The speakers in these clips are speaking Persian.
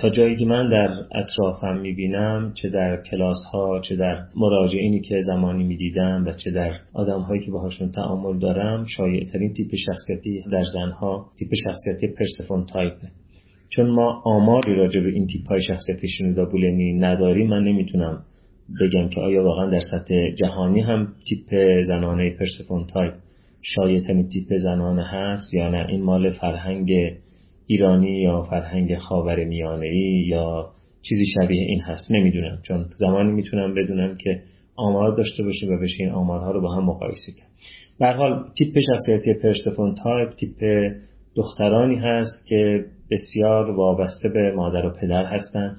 تا جایی که من در اطرافم می‌بینم چه در کلاس ها چه در مراجعینی که زمانی می‌دیدم و چه در آدم هایی که باهاشون تعامل دارم شایع ترین تیپ شخصیتی در زنها تیپ شخصیتی پرسفون تایپه چون ما آماری راجع به این تیپ های شخصیتی شینودا بولنی نداریم من نمی‌تونم بگم که آیا واقعا در سطح جهانی هم تیپ زنانه پرسفون تایپ شایع ترین تیپ زنانه هست یا نه. این مال فرهنگ ایرانی یا فرهنگ خاورمیانه‌ای یا چیزی شبیه این هست نمی‌دونم چون زمانی می‌تونم بدونم که آمار داشته باشیم و بشه این آمارها رو با هم مقایسه کرد. به هر حال تیپ شخصیتی پرسفون تایپ تیپ دخترانی هست که بسیار وابسته به مادر و پدر هستند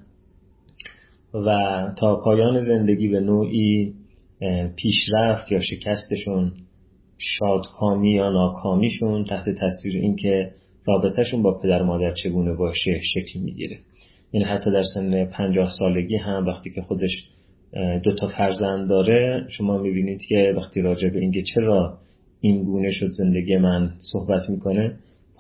و تا پایان زندگی به نوعی پیشرفت یا شکستشون شادکامی یا ناکامیشون تحت تاثیر اینکه رابطهشون با پدر مادر چگونه باشه شکل می‌گیره. یعنی حتی در سن پنجاه سالگی هم وقتی که خودش دو تا فرزند داره شما می‌بینید که وقتی راجع به اینکه چرا این گونه شد زندگی من صحبت می‌کنه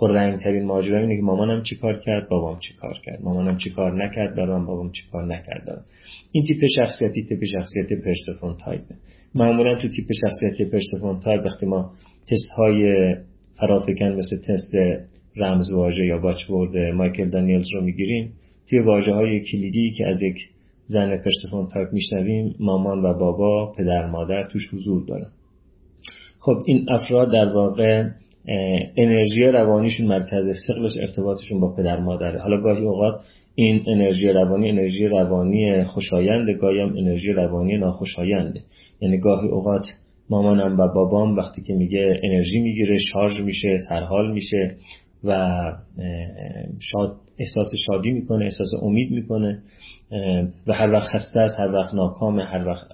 رنگ ترین ماجرا اینه که مامانم چی کار کرد بابام چی کار کرد. مامانم چی کار نکرد برام بابام چی کار نکرد. این تیپ شخصیتی تیپ شخصیت پرسفون تایپه معمولا تو تیپ شخصیتی پرسفون تایپ وقتی ما تست های فرافکن مثل تست رمز واژه یا watchword مایکل دانیلز رو می‌گیریم. توی واژه های کلیدی که از یک زن پرسفون تایپ میشنویم مامان و بابا پدر مادر توش حضور دارن. خب این افراد در واقع انرژی روانیشون مرکز ثقلش ارتباطشون با پدر مادره. حالا گاهی اوقات این انرژی روانی انرژی روانی خوشاینده گاهی هم انرژی روانی ناخوشاینده. یعنی گاهی اوقات مامانم و بابام وقتی که میگه انرژی می‌گیره شارژ میشه سرحال میشه. و شاد احساس شادی می‌کنه احساس امید می‌کنه و هر وقت خسته است هر وقت ناکامه هر وقت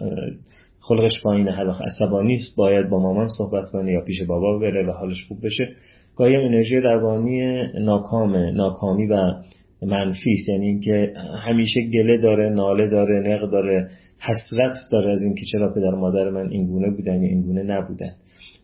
خلقش پایینه هر وقت عصبانی باید با مامان صحبت کنه یا پیش بابا بره و حالش خوب بشه. گاهی انرژی روانی ناکامه ناکامی و منفی یعنی اینکه همیشه گله داره ناله داره نق داره حسرت داره از اینکه چرا پدر مادر من این گونه بودن یا این گونه نبودن.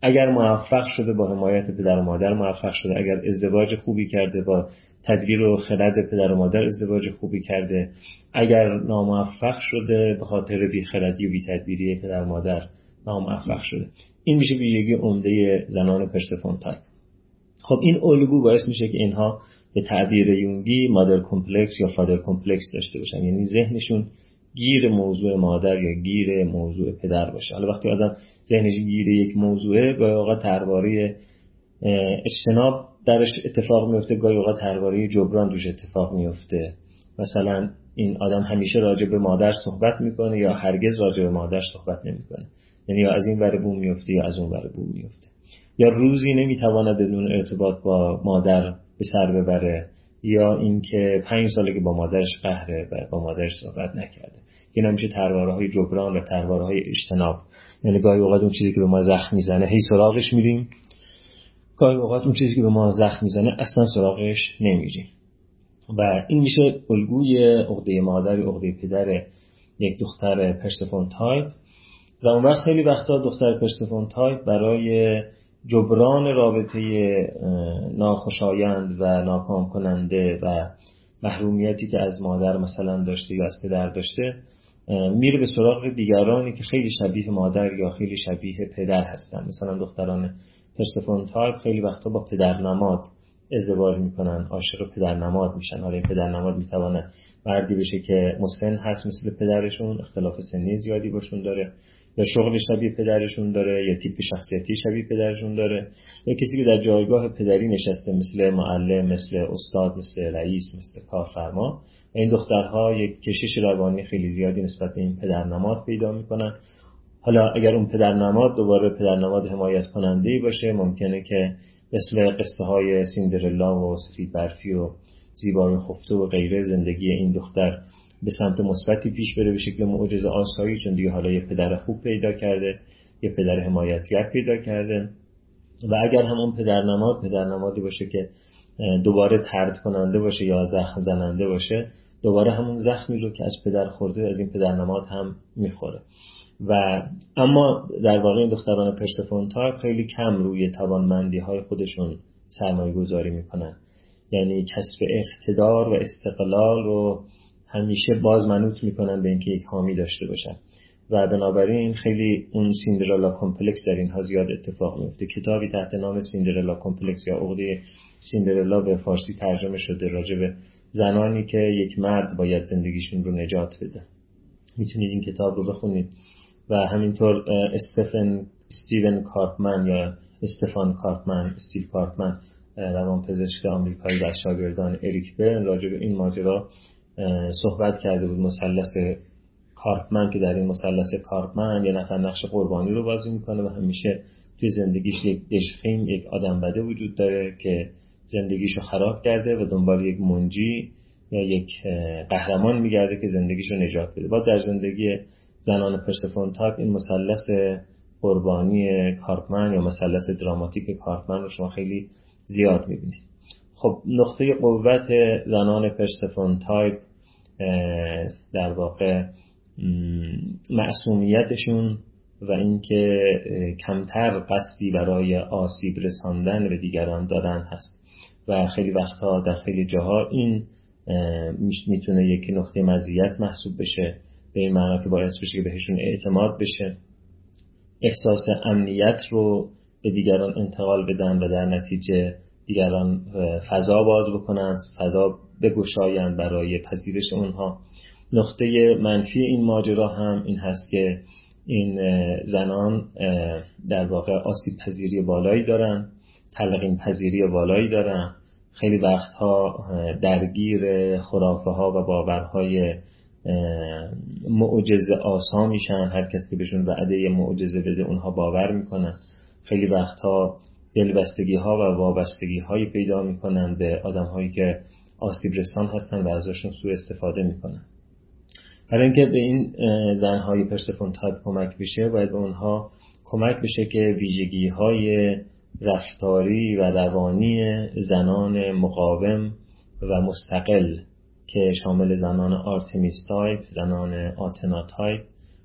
اگر موفق شده با حمایت پدر و مادر موفق شده اگر ازدواج خوبی کرده با تدبیر و خرد پدر و مادر ازدواج خوبی کرده اگر ناموفق شده به خاطر بیخردی و بیتدبیری پدر مادر ناموفق شده. این میشه ویژگی عمده زنان پرسفون تایپ خب این الگو باعث میشه که اینها به تعبیر یونگی mother complex یا father complex داشته باشن. یعنی ذهنشون گیر موضوع مادر یا گیر موضوع پدر باشه. حالا وقتی آدم ذهنش گیر یک موضوعه گاهی اوقات درباره اجتناب درش اتفاق میفته گاهی اوقات درباره جبران توش اتفاق میفته. مثلا این آدم همیشه راجع به مادر صحبت می‌کنه یا هرگز راجع به مادر صحبت نمی‌کنه. یعنی یا از این ور بوم میفته یا از اون ور بوم میفته. یا روزی نمی‌تواند بدون ارتباط با مادر به سر ببره یا اینکه پنج ساله که با مادرش قهره و با مادرش صحبت نکرده. این همیشه ترواره جبران و ترواره های اجتناب. یعنی گاهی اوقات اون چیزی که به ما زخم می‌زنه هی سراغش میریم. گاهی اوقات اون چیزی که به ما زخم می‌زنه اصلا سراغش نمیریم. و این میشه الگوی عقده مادر عقده پدر یک دختر پرسفون تایپ و اون وقت خیلی وقتا دختر پرسفون تایپ برای جبران رابطه ناخوشایند و ناکام کننده و محرومیتی که از مادر مثلا داشته یا از پدر داشته میره به سراغ دیگرانی که خیلی شبیه مادر یا خیلی شبیه پدر هستن. مثلا دختران پرسفون تایپ خیلی وقتا با پدر نماد ازدواج می‌کنن عاشق پدر نماد میشن. حالا این پدر نماد می‌تونه مردی بشه که مسن هست مثل پدرشون اختلاف سنی زیادی باشون داره. یا شغل شبیه پدرشون داره یا تیپ شخصیتی شبیه پدرشون داره. یا کسی که در جایگاه پدری نشسته مثل معلم مثل استاد مثل رئیس مثل کارفرما. این دخترها یک کشش روانی خیلی زیادی نسبت به این پدر نماد پیدا می‌کنن. حالا اگر اون پدر نماد دوباره پدر نماد حمایت کننده باشه ممکنه که مثل قصه های سیندرلا و سفید برفی و زیبای خفته و غیره زندگی این دختر به سمت مثبتی پیش بره به شکل معجزه آسایی چون دیگه حالا یه پدر خوب پیدا کرده یه پدر حمایتگر پیدا کرده. و اگر همون پدر نماد پدر نمادی باشه که دوباره ترد کننده باشه یا زخم زننده باشه دوباره همون زخمی رو که از پدر خورده از این پدر نماد هم می‌خوره. و اما در واقع این دختران پرسفون تایپ خیلی کم روی توانمندی های خودشون سرمایه گذاری می‌کنن. یعنی کسب اقتدار و استقلال رو همیشه باز منوط می‌کنن به اینکه یک حامی داشته باشن و بنابراین خیلی اون Cinderella complex در اینها زیاد اتفاق میفته کتابی تحت نام Cinderella complex یا عقده سیندرلا به فارسی ترجمه شده راجع به زنانی که یک مرد باید زندگیشون رو نجات بده. می‌تونید این کتاب رو بخونید. و همینطور استفن استیون کارپمن یا استفان کارپمن استیو کارپمن روان پزشک آمریکایی و شاگردان اریک برن راجع به این ماجرا صحبت کرده بود مثلث کارپمن که در این مثلث کارپمن یه نفر نقش قربانی رو بازی می‌کنه و همیشه توی زندگیش یک دشخیم یک آدم بده وجود داره که زندگیشو خراب کرده و دنبال یک منجی یا یک قهرمان میگرده که زندگیشو نجات بده. با در زندگی زنان پرسفون تاپ این مثلث قربانی کارپمن یا مثلث دراماتیک کارپمن رو شما خیلی زیاد می‌بینید. خب نقطه قوت زنان پرسفون تایپ در واقع معصومیتشون و اینکه کمتر قصدی برای آسیب رساندن به دیگران درشون هست. و خیلی وقتها در خیلی جاها این می‌تونه یک نقطه مزیت محسوب بشه به این معنا که باعث بشه که بهشون اعتماد بشه. احساس امنیت رو به دیگران انتقال بدن و در نتیجه دیگران فضا باز بکنن فضا بگشایند برای پذیرش اونها. نقطه منفی این ماجرا هم این هست که این زنان در واقع آسیب پذیری بالایی دارن تلقین پذیری بالایی دارن. خیلی وقتها درگیر خرافه ها و باورهای معجزه آسا میشن. هر کسی که بهشون وعده معجزه بده اونها باور می‌کنن. خیلی وقتها دلبستگی ها و وابستگی هایی پیدا می‌کنن به آدم هایی که آسیب رسان هستن و ازشون سوء استفاده می‌کنن. برای اینکه به این زنهای پرسفون تایپ کمک بشه باید به اونها کمک بشه که ویژگی های رفتاری و روانی زنان مقاوم و مستقل که شامل زنان آرتمیس تایپ، زنان آتنا تایپ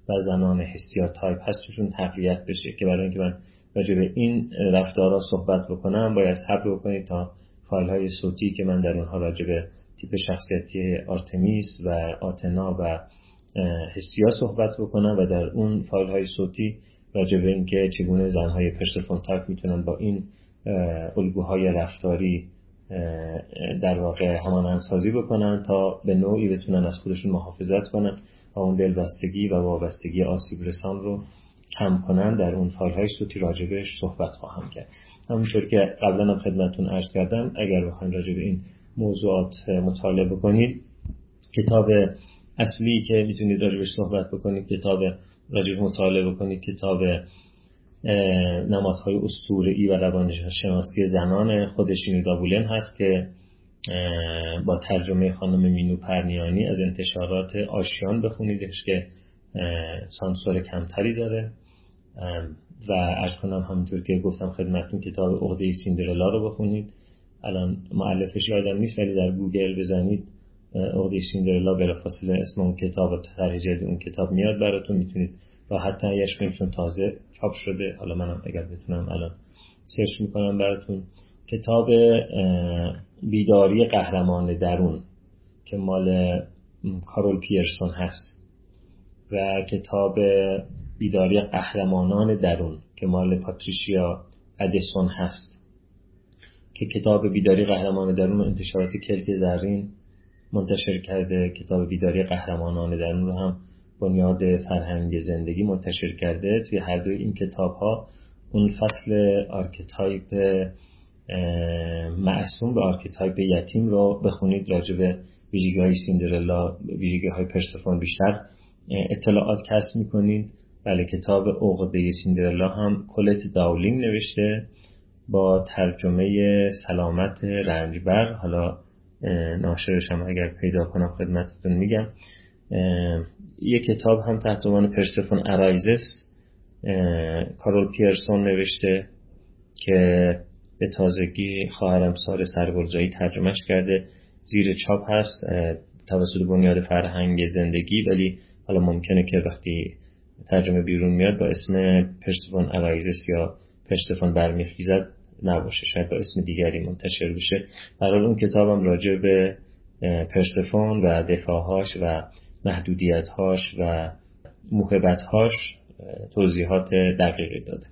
و زنان هستیا تایپ هست توشون تقویت بشه. که برای اینکه من راجع به این رفتارها صحبت بکنم. باید صبر بکنید تا فایل های صوتی که من در اونها راجع به تیپ شخصیتی آرتمیس و آتنا و هستیا صحبت بکنم و در اون فایل های صوتی راجع به اینکه چگونه زنهای پشت فونتاک می‌تونن با این الگوهای رفتاری در واقع همان انسازی بکنن تا به نوعی بتونن از خودشون محافظت کنن و اون دلبستگی و وابستگی آسیب رسان رو کم کنن در اون فایل های صوتی راجبش صحبت خواهم کرد. همونطور که قبلا هم خدمتون عرض کردم اگر بخواین راجع به این موضوعات مطالعه بکنید کتاب اصلی که می‌تونید راجبش صحبت بکنید کتاب راجب مطالعه بکنید کتاب نمادهای ای و روانشناسی زنان خودشینو دابولن هست که با ترجمه خانم مینو پرنیانی از انتشارات آشیان بخونیدش که سانسور کمتری داره. و ارز کنم همونطور که گفتم خدمتون کتاب عقده سیندرلا رو بخونید. الان معلفش یادم نیست ولی در گوگل بزنید عقده سیندرلا بلافاصله اسم اون کتاب و طرح اون کتاب میاد براتون. می‌تونید راحت تهیهش کنید چون تازه چاپ شده. حالا منم اگر بتونم الان سرچ می‌کنم براتون. کتاب بیداری قهرمان درون که مال کارول پیرسون هست. و کتاب بیداری قهرمانان درون که مال پاتریشیا ادیسون هست. که کتاب بیداری قهرمان درون انتشارات کلک زرین منتشر کرده. کتاب بیداری قهرمانان درون رو هم بنیاد فرهنگ زندگی منتشر کرده. توی هر دوی این کتاب ها اون فصل archetype معصوم به archetype یتیم رو بخونید. راجع به ویژگی های سیندرلا ویژگی های پرسفون بیشتر اطلاعات کسب می‌کنید بله کتاب عقده سیندرلا هم کولت داولینگ نوشته با ترجمه سلامت رنجبر. حالا ناشرش هم اگر پیدا کنم خدمتتون میگم. یک کتاب هم تحت عنوان پرسفون ارایزس کارول پیرسون نوشته که به تازگی خواهرم سال سرگرجایی ترجمهش کرده. زیر چاپ هست توسط بنیاد فرهنگ زندگی ولی حالا ممکنه که وقتی ترجمه بیرون میاد با اسم پرسفون ارایزس یا پرسفون برمیخیزد نباشه. شاید با اسم دیگری منتشر بشه. برای اون کتابم راجع به پرسفون و دفاعهاش و محدودیتهاش و محبتهاش توضیحات دقیقی داده.